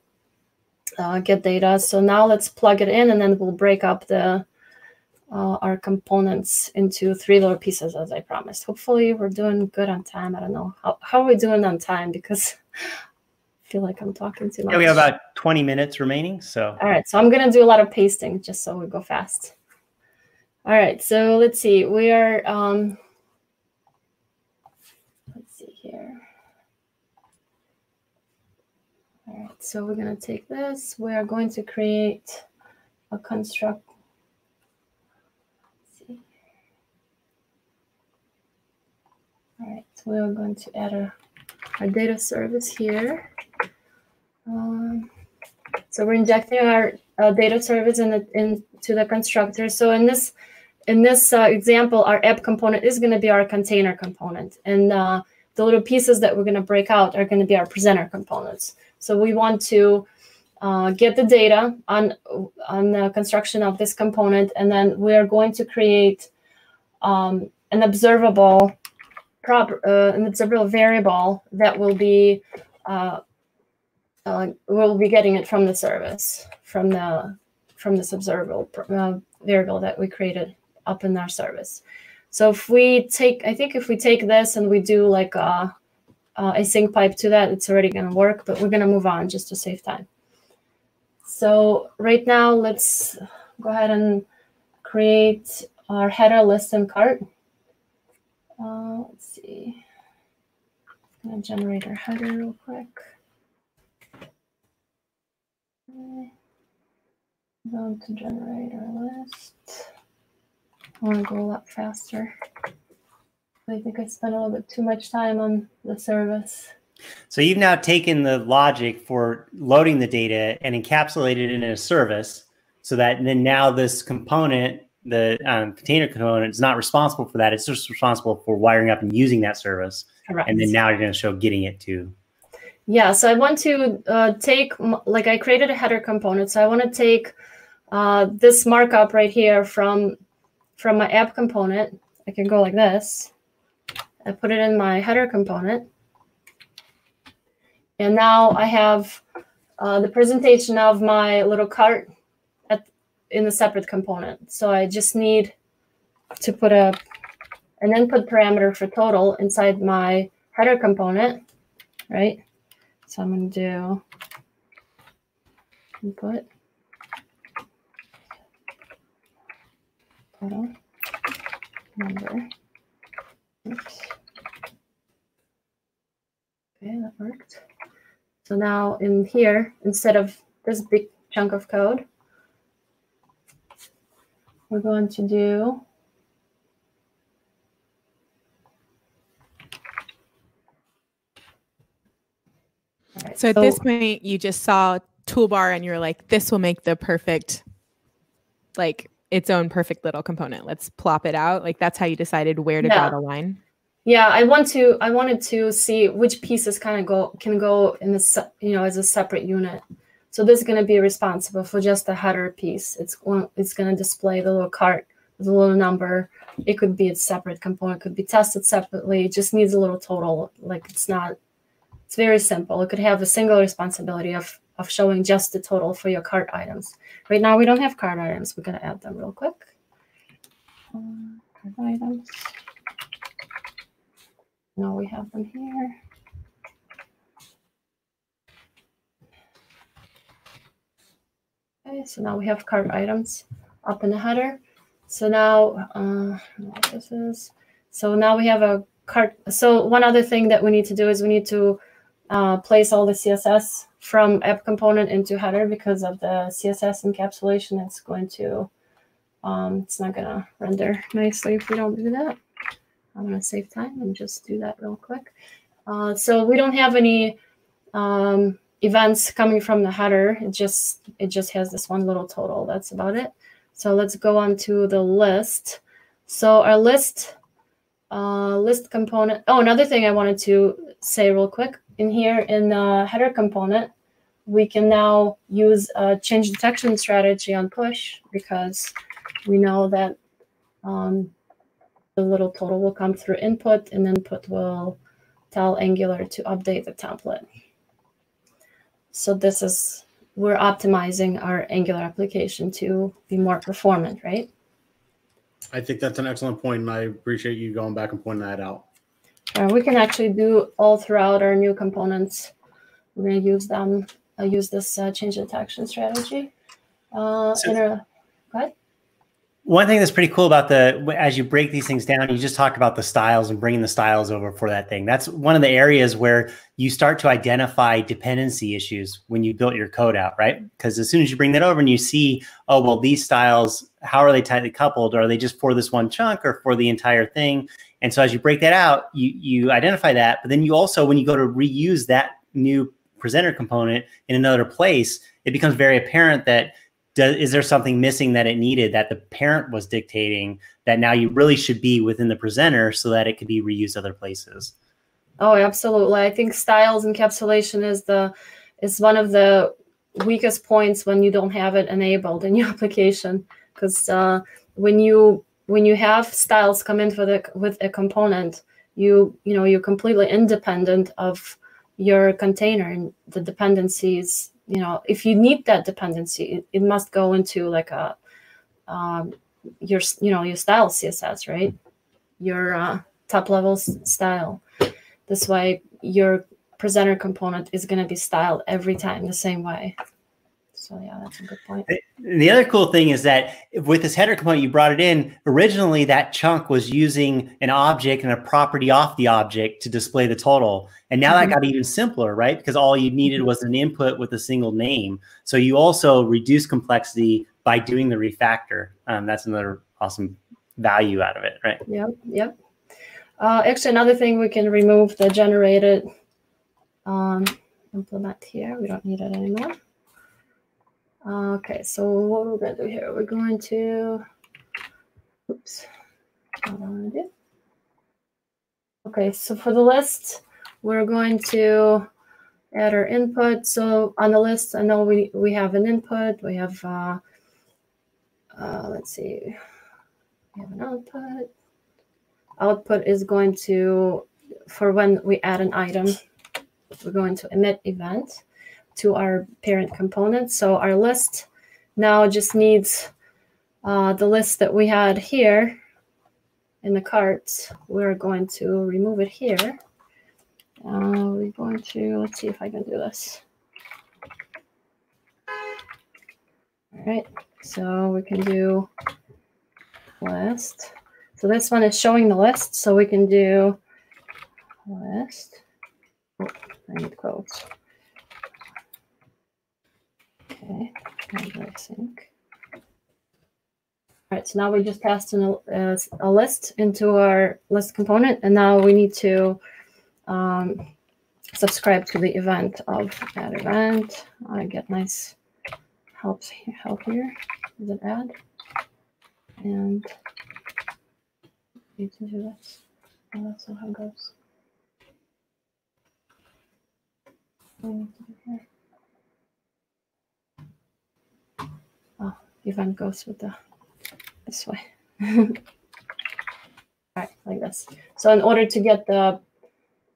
uh, get data. So now let's plug it in, and then we'll break up the uh, our components into three little pieces as I promised. Hopefully we're doing good on time. I don't know. How, how are we doing on time? Because [laughs] I feel like I'm talking too much. Yeah, we have about 20 minutes remaining. So all right. So I'm gonna do a lot of pasting just so we go fast. All right, so let's see. We are um let's see here. All right, so we're gonna take this. We are going to create a construct All right, so we are going to add a, our data service here. Um, so we're injecting our data service in the, into the constructor. So in this in this uh, example, our app component is going to be our container component, and uh, the little pieces that we're going to break out are going to be our presenter components. So we want to uh, get the data on on the construction of this component, and then we are going to create um, an observable uh, a real variable that will be uh, uh, we'll be getting it from the service from the from this observable uh, variable that we created up in our service. So if we take, I think if we take this and we do like a, a sync pipe to that, it's already going to work. But we're going to move on just to save time. So right now, let's go ahead and create our header list and cart. Uh, let's see. I'm to generate our header real quick. Okay. Going to generate our list. I want to go a lot faster. I think I spent a little bit too much time on the service. So you've now taken the logic for loading the data and encapsulated it in a service so that then now this component the um, container component is not responsible for that. It's just responsible for wiring up and using that service. Correct. And then now you're going to show getting it to. Yeah. So I want to uh, take, like, I created a header component. So I want to take uh, this markup right here from from my app component. I can go like this. I put it in my header component. And now I have uh, the presentation of my little cart in a separate component. So I just need to put a an input parameter for total inside my header component, right? So I'm going to do input total number. Oops. Okay, that worked. So now in here, instead of this big chunk of code, we're going to do right, so at so, this point, you just saw toolbar and you're like, this will make the perfect, like its own perfect little component. Let's plop it out. Like that's how you decided where to yeah. draw the line. Yeah, I want to. I wanted to see which pieces kind of go can go in the you know as a separate unit. So this is going to be responsible for just the header piece. It's going, it's going to display the little cart the little number. It could be a separate component, it could be tested separately. It just needs a little total. Like it's not, it's very simple. It could have a single responsibility of, of showing just the total for your cart items. Right now we don't have cart items. We're going to add them real quick. Um, cart items. No, we have them here. Okay, so now we have cart items up in the header. So now, uh, this is. So now we have a cart. So one other thing that we need to do is we need to uh, place all the CSS from app component into header because of the CSS encapsulation. It's going to, um, it's not going to render nicely if we don't do that. I'm going to save time and just do that real quick. Uh, so we don't have any um, events coming from the header. It just it just has this one little total. That's about it. So let's go on to the list. So our list uh, list component. Oh, another thing I wanted to say real quick in here in the header component, we can now use a change detection strategy on push because we know that um, the little total will come through input and input will tell Angular to update the template. So this is, we're optimizing our Angular application to be more performant, right? I think that's an excellent point, and I appreciate you going back and pointing that out. Uh, we can actually do all throughout our new components. We're going to use them, uh, use this uh, change detection strategy. Uh, So- in our, go ahead. One thing that's pretty cool about the as you break these things down, you just talk about the styles and bringing the styles over for that thing. That's one of the areas where you start to identify dependency issues when you built your code out, right? Because as soon as you bring that over and you see, oh well, these styles, how are they tightly coupled? Are they just for this one chunk or for the entire thing? And so as you break that out, you you identify that, but then you also when you go to reuse that new presenter component in another place, it becomes very apparent that does, is there something missing that it needed that the parent was dictating that now you really should be within the presenter so that it could be reused other places Oh, absolutely. I think styles encapsulation is the is one of the weakest points when you don't have it enabled in your [laughs] application because uh, when you when you have styles come in for the with a component, you you know you're completely independent of your container and the dependencies. You know, if you need that dependency, it, it must go into like a um, your you know your style CSS, right? Your uh, top level style. This way, your presenter component is going to be styled every time the same way. So yeah, that's a good point. And the other cool thing is that with this header component you brought it in originally that chunk was using an object and a property off the object to display the total and now Mhm. that got even simpler right because all you needed was an input with a single name so you also reduce complexity by doing the refactor um, that's another awesome value out of it right Yep, yep. Uh, actually, another thing we can remove the generated um, implement here. We don't need it anymore. Okay, so what we're going to do here, we're going to, oops? Okay, so for the list, we're going to add our input. So on the list, I know we, we have an input, we have, uh, uh, let's see, we have an output output is going to, for when we add an item, we're going to emit event to our parent component. So our list now just needs uh, the list that we had here in the cart. We're going to remove it here. Uh, we're going to, let's see if I can do this. All right, so we can do list. So this one is showing the list, so we can do list. Oh, I need quotes. Okay, I think. All right, so now we just passed in a, uh, a list into our list component, and now we need to um, subscribe to the event of that event. I get nice helps help here. Is it add? And need to do this. Oh, that's not how it goes. What do I need to do here? Event goes with the this way. [laughs] All right, like this. So in order to get the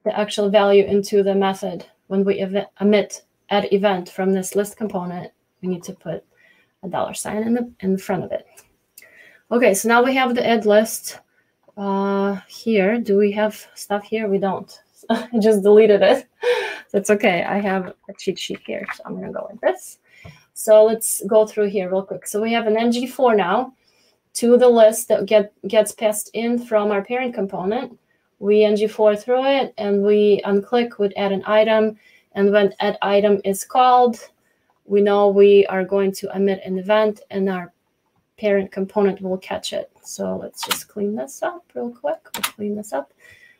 the actual value into the method, when we emit add event from this list component, we need to put a dollar sign in the in front of it. Okay, so now we have the add list uh here do we have stuff here we don't [laughs] i just deleted it [laughs] that's okay i have a cheat sheet here so i'm to go like this so let's go through here real quick so we have an ngFor now to the list that get gets passed in from our parent component we ngFor through it and we unclick with add an item and when add item is called we know we are going to emit an event and our parent component will catch it. So let's just clean this up real quick. We'll clean this up.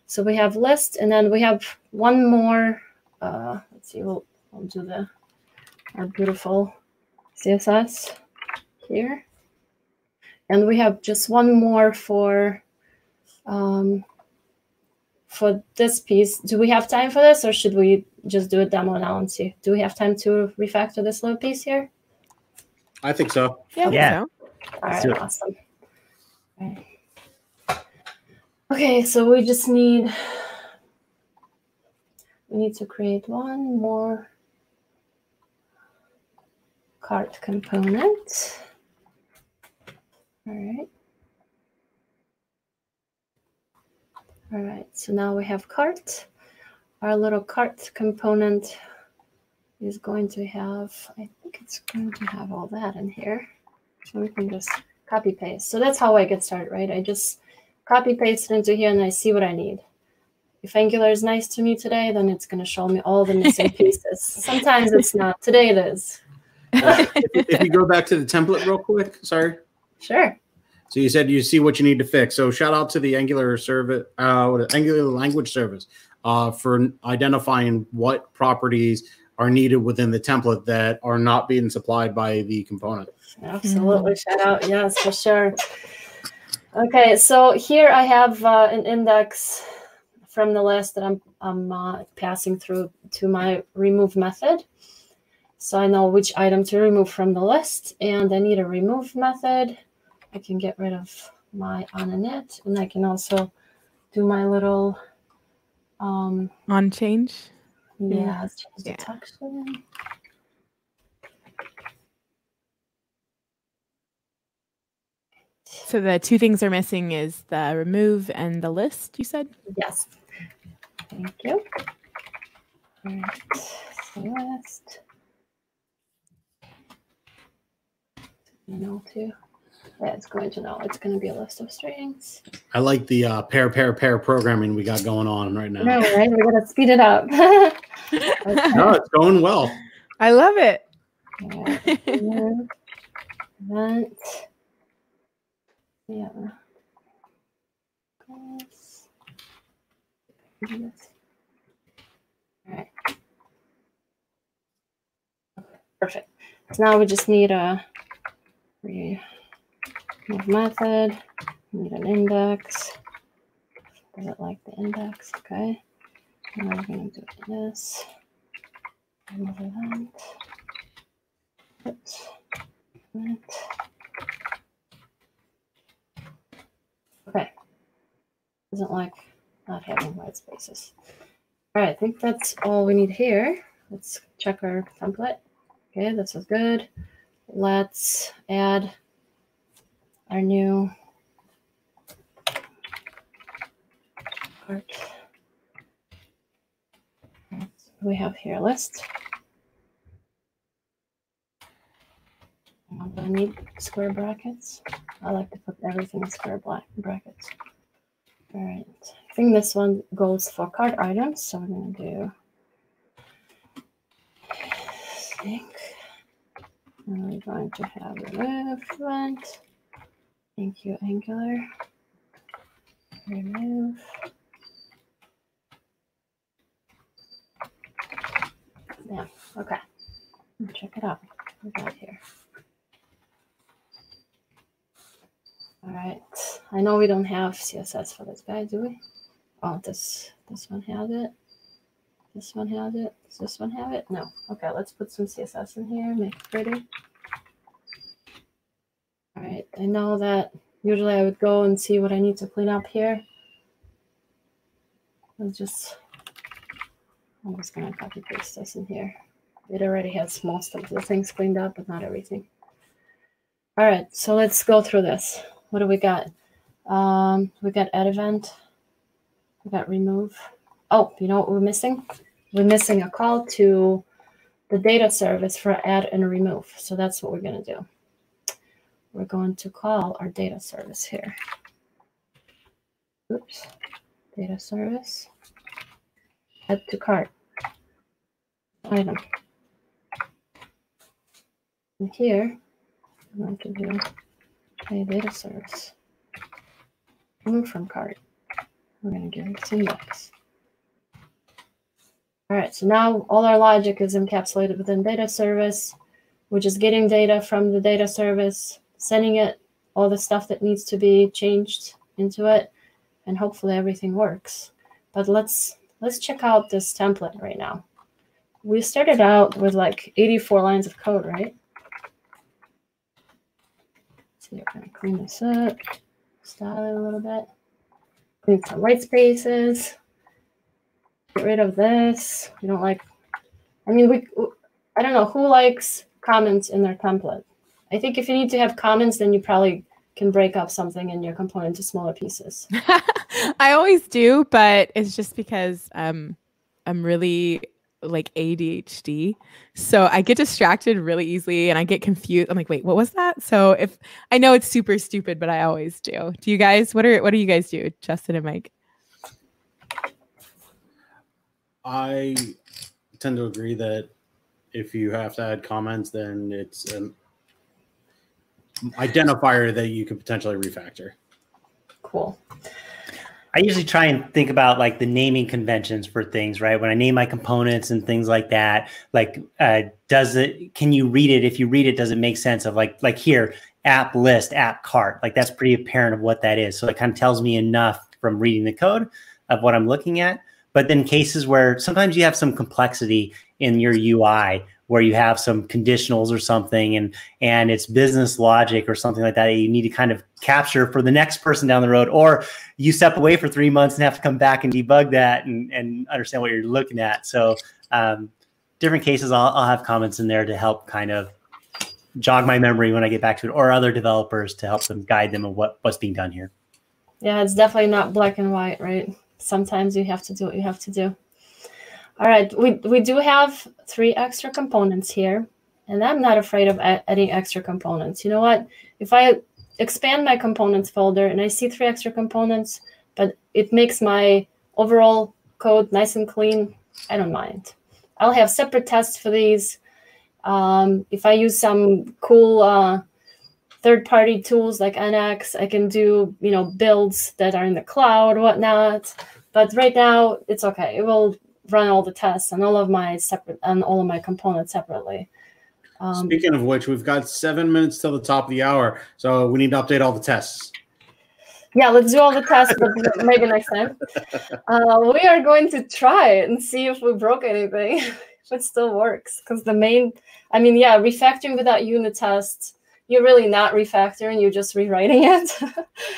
So we have list, and then we have one more. Uh, let's see, we'll, we'll do the our beautiful CSS here. And we have just one more for um, for this piece. Do we have time for this or should we just do a demo now and see? Do we have time to refactor this little piece here? I think so. Yeah. I think Yeah. so. All Let's right, do it. awesome. All right. Okay, so we just need we need to create one more cart component. All right. All right, so now we have cart. Our little cart component is going to have, I think it's going to have all that in here. So we can just copy paste. So that's how I get started, right? I just copy paste it into here and I see what I need. If Angular is nice to me today, then it's going to show me all the missing [laughs] pieces. Sometimes it's not. Today it is. If, you- if you go back to the template real quick, sorry. Sure. So you said you see what you need to fix. So shout out to the Angular service, uh, Angular language service, uh, for identifying what properties are needed within the template that are not being supplied by the component. Absolutely. Shout out. Yes, for sure. Okay, so here I have uh, an index from the list that I'm, I'm uh, passing through to my remove method. So I know which item to remove from the list and I need a remove method. I can get rid of my on and and I can also do my little um on change. Yeah, yeah. So the two things are missing is the remove and the list, you said? Yes. Thank you. All right. So list. NL2. Yeah, it's going to know. It's going to be a list of strings. I like the uh, pair, pair, pair programming we got going on right now. No, right? We got to speed it up. okay. [laughs] No, it's going well. I love it. [laughs] Yeah. Yeah. Yes. All right. Perfect. So now we just need a remove method. Need an index. Does it like the index? Okay. And we're gonna do this. Remove event. Oops. Event. Okay. Doesn't like not having white spaces. All right, I think that's all we need here. Let's check our template. Okay, this is good. Let's add our new part. We have here a list. I need square brackets? I like to put everything in square brackets. All right, I think this one goes for card items, so I'm gonna do. And we're going to have. Thank you, Angular. Remove. Yeah, okay. Check it out. We got here. All right. I know we don't have CSS for this guy, do we? Oh, this this one has it. This one has it. Does this one have it? No. Okay, let's put some CSS in here, make it pretty. All right. I know that usually I would go and see what I need to clean up here. Let's just I'm just gonna copy paste this in here. It already has most of the things cleaned up, but not everything. All right, so let's go through this. What do we got? Um, we got add event. We got remove. Oh, you know what we're missing? We're missing a call to the data service for add and remove. So that's what we're gonna do. We're going to call our data service here. Oops, data service. Add to cart. Item. And here, I'm going to do a data service. Remove from cart. We're going to give it some bucks. All right, so now all our logic is encapsulated within data service, which is getting data from the data service, sending it all the stuff that needs to be changed into it, and hopefully everything works. But let's let's check out this template right now. We started out with like 84 lines of code, right? So we're gonna clean this up, style it a little bit, clean some white spaces, get rid of this. We don't like. I mean, we. I don't know who likes comments in their template. I think if you need to have comments, then you probably can break up something in your component to smaller pieces. [laughs] I always do, but it's just because um, I'm really like ADHD. So I get distracted really easily and I get confused. I'm like, wait, what was that? So if I know it's super stupid, but I always do. Do you guys what are what do you guys do, Justin and Mike? I tend to agree that if you have to add comments, then it's an identifier that you could potentially refactor. Cool. I usually try and think about like the naming conventions for things, right? When I name my components and things like that, like uh, does it? Can you read it? If you read it, does it make sense of like like here app list, app cart? Like that's pretty apparent of what that is. So it kind of tells me enough from reading the code of what I'm looking at. But then cases where sometimes you have some complexity in your UI where you have some conditionals or something and and it's business logic or something like that you need to kind of capture for the next person down the road or you step away for three months and have to come back and debug that and, and understand what you're looking at. So um, different cases I'll, I'll have comments in there to help kind of jog my memory when i get back to it or other developers to help them guide them of what, what's being done here. Yeah it's definitely not black and white right sometimes you have to do what you have to do all right, we, we do have three extra components here, and I'm not afraid of adding extra components. You know what? If I expand my components folder and I see three extra components, but it makes my overall code nice and clean, I don't mind. I'll have separate tests for these. Um, if I use some cool uh, third-party tools like NX, I can do you know builds that are in the cloud, whatnot. But right now, it's okay. It will run all the tests and all of my separate and all of my components separately. Um, Speaking of which, we've got seven minutes till the top of the hour, so we need to update all the tests. Yeah, let's do all the tests, but [laughs] maybe next time. Uh, we are going to try it and see if we broke anything, [laughs] if it still works. Because the main, I mean, yeah, refactoring without unit tests, you're really not refactoring, you're just rewriting it.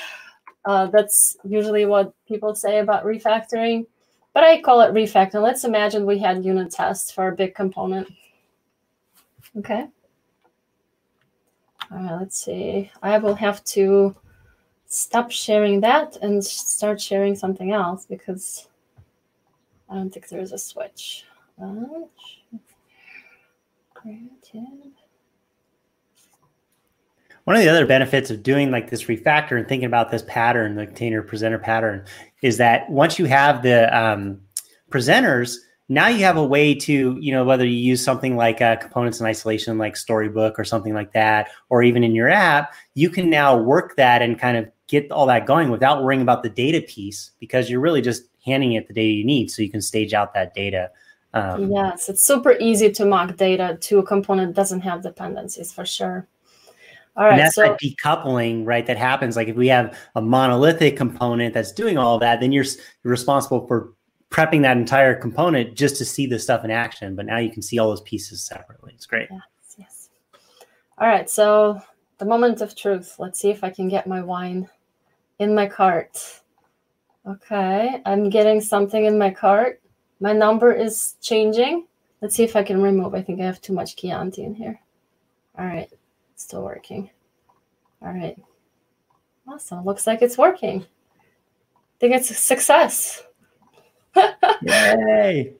[laughs] uh, that's usually what people say about refactoring but I call it refactor. Let's imagine we had unit tests for a big component. Okay. All right, let's see. I will have to stop sharing that and start sharing something else because I don't think there's a switch. One of the other benefits of doing like this refactor and thinking about this pattern, the container presenter pattern, is that once you have the um, presenters, now you have a way to, you know, whether you use something like uh, components in isolation, like Storybook or something like that, or even in your app, you can now work that and kind of get all that going without worrying about the data piece because you're really just handing it the data you need so you can stage out that data. Um, yes, it's super easy to mock data to a component that doesn't have dependencies for sure. All right. And that's so, that decoupling, right? That happens. Like if we have a monolithic component that's doing all that, then you're, you're responsible for prepping that entire component just to see the stuff in action. But now you can see all those pieces separately. It's great. Yes. Yes. All right. So the moment of truth. Let's see if I can get my wine in my cart. Okay. I'm getting something in my cart. My number is changing. Let's see if I can remove. I think I have too much Chianti in here. All right. Still working. All right. Awesome. Looks like it's working. I think it's a success. [laughs] Yay!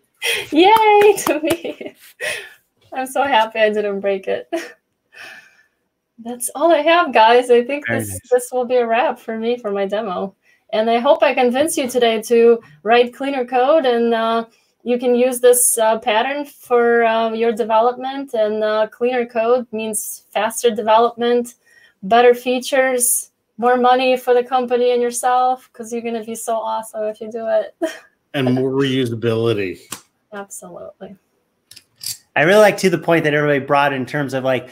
Yay to me. I'm so happy I didn't break it. That's all I have, guys. I think this nice. this will be a wrap for me for my demo. And I hope I convince you today to write cleaner code and uh, you can use this uh, pattern for uh, your development and uh, cleaner code means faster development better features more money for the company and yourself because you're going to be so awesome if you do it. [laughs] and more reusability. Absolutely. I really like to the point that everybody brought in terms of like,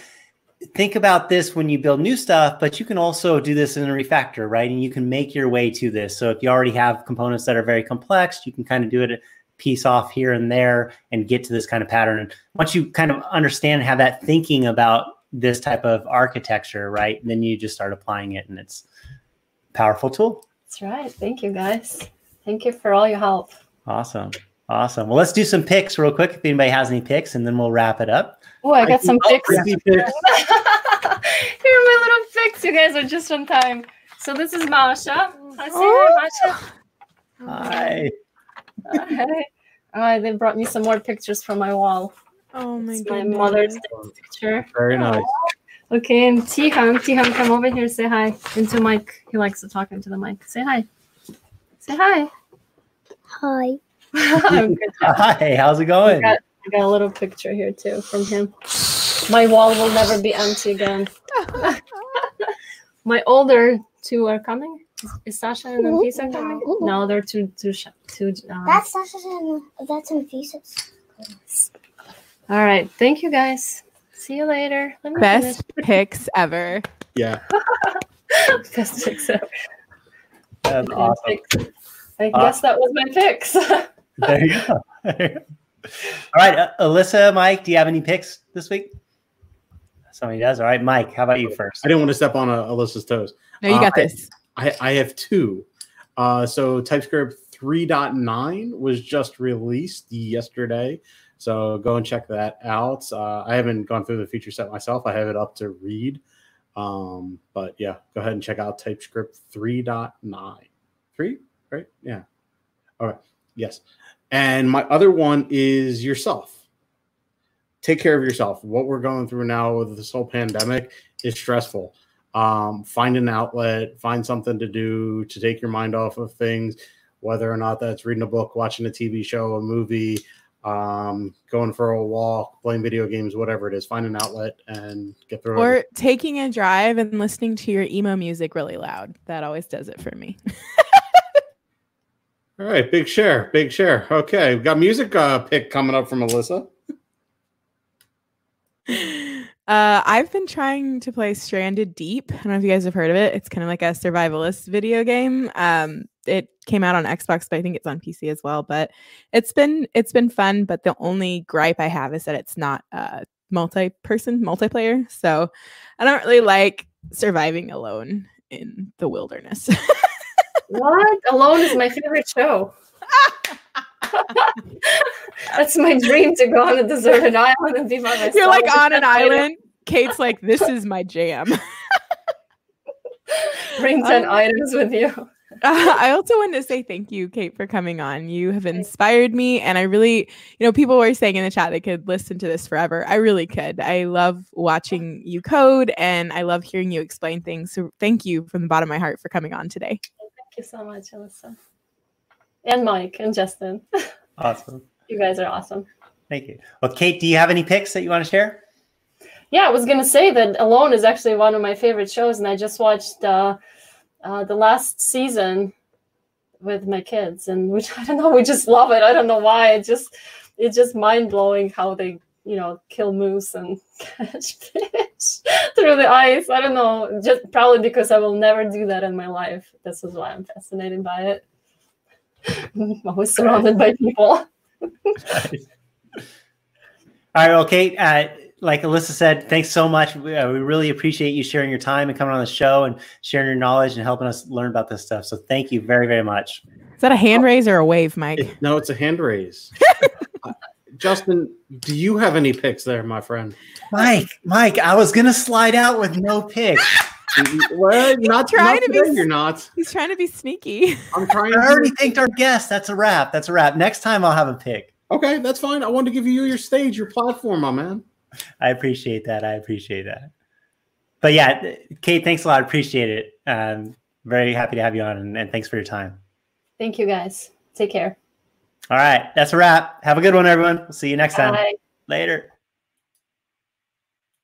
think about this when you build new stuff, but you can also do this in a refactor, right? And you can make your way to this. So if you already have components that are very complex, you can kind of do it piece off here and there and get to this kind of pattern. And once you kind of understand, have that thinking about this type of architecture, right? Then you just start applying it and it's a powerful tool. That's right. Thank you guys. Thank you for all your help. Awesome. Awesome. Well, let's do some picks real quick if anybody has any picks, and then we'll wrap it up. Oh, I got some oh, picks. picks. [laughs] Here are my little picks. You guys are just on time. So this is Masha. I say Oh. Hi. Masha. Hi. [laughs] Oh, they brought me some more pictures from my wall. Oh my It's my mother's picture. Very nice. Okay, and Tihan, Tihan, come over here. Say hi into mic. He likes to talk into the mic. Say hi. Say hi. Hi. [laughs] [laughs] Hi. How's it I going? got, I got a little picture here too from him. My wall will never be empty again. My older two are coming. Is Sasha and Anfisa coming? No, they're too too sh- too. Um, That's Sasha's and that's Anfisa's. all right. Thank you guys. See you later. Let me Best picks ever. Yeah. [laughs] Best picks ever. That's Okay, awesome. picks. I guess that was my picks. [laughs] There you go. There you go. All right, uh, Alyssa, Mike, do you have any picks this week? Somebody does. All right, Mike, how about you first? I didn't want to step on uh, Alyssa's toes. No, you Uh, got this. I, I have two. Uh, so TypeScript 3.9 was just released yesterday. So go and check that out. Uh, I haven't gone through the feature set myself. I have it up to read. Um, but yeah, go ahead and check out TypeScript 3.9. Three, right? Yeah. All right. Yes. And my other one is yourself. Take care of yourself. What we're going through now with this whole pandemic is stressful um, find an outlet, find something to do to take your mind off of things, whether or not that's reading a book, watching a TV show, a movie, um, going for a walk, playing video games, whatever it is. Find an outlet and get through it. Or taking a drive and listening to your emo music really loud. That always does it for me. [laughs] All right, big share, big share. Okay, we've got music uh, pick coming up from Alyssa. Uh, I've been trying to play Stranded Deep. I don't know if you guys have heard of it. It's kind of like a survivalist video game. Um, it came out on Xbox, but I think it's on PC as well. But it's been it's been fun. But the only gripe I have is that it's not uh, multi-person multiplayer. So I don't really like surviving alone in the wilderness. [laughs] what? Alone is my favorite show. [laughs] [laughs] That's my dream to go on a deserted island and be by myself. You're like on an island. Kate's like, this is my jam. [laughs] Bring 10 Um, items with you. Uh, [laughs] I also want to say thank you, Kate, for coming on. You have inspired me, and I really, you know, people were saying in the chat they could listen to this forever. I really could. I love watching you code, and I love hearing you explain things. So thank you from the bottom of my heart for coming on today. Thank you so much, Alyssa. And Mike and Justin. [laughs] Awesome. You guys are awesome. Thank you. Well, Kate, do you have any picks that you want to share? Yeah, I was gonna say that Alone is actually one of my favorite shows, and I just watched uh, uh, the last season with my kids, and which [laughs] I don't know, we just love it. I don't know why. It just it's just mind blowing how they you know kill moose and [laughs] catch fish [laughs] through the ice. I don't know, just probably because I will never do that in my life. This is why I'm fascinated by it. I'm always surrounded by people. All right, well, Kate, uh, like Alyssa said, thanks so much. We, uh, we really appreciate you sharing your time and coming on the show and sharing your knowledge and helping us learn about this stuff. So thank you very, very much. Is that a hand raise or a wave, Mike? It- no, it's a hand raise. [laughs] Justin, do you have any picks there, my friend? Mike, Mike, I was gonna slide out with no pick. [laughs] well, not trying not to be today, s- You're not. He's trying to be sneaky. [laughs] I'm trying. I already thanked our guest. That's a wrap. That's a wrap. Next time I'll have a pick. Okay, that's fine. I wanted to give you your stage, your platform, my man. I appreciate that. I appreciate that. But yeah, Kate, thanks a lot. Appreciate it. Um, very happy to have you on, and, and thanks for your time. Thank you guys. Take care. All right, that's a wrap. Have a good one, everyone. We'll see you next time. Later.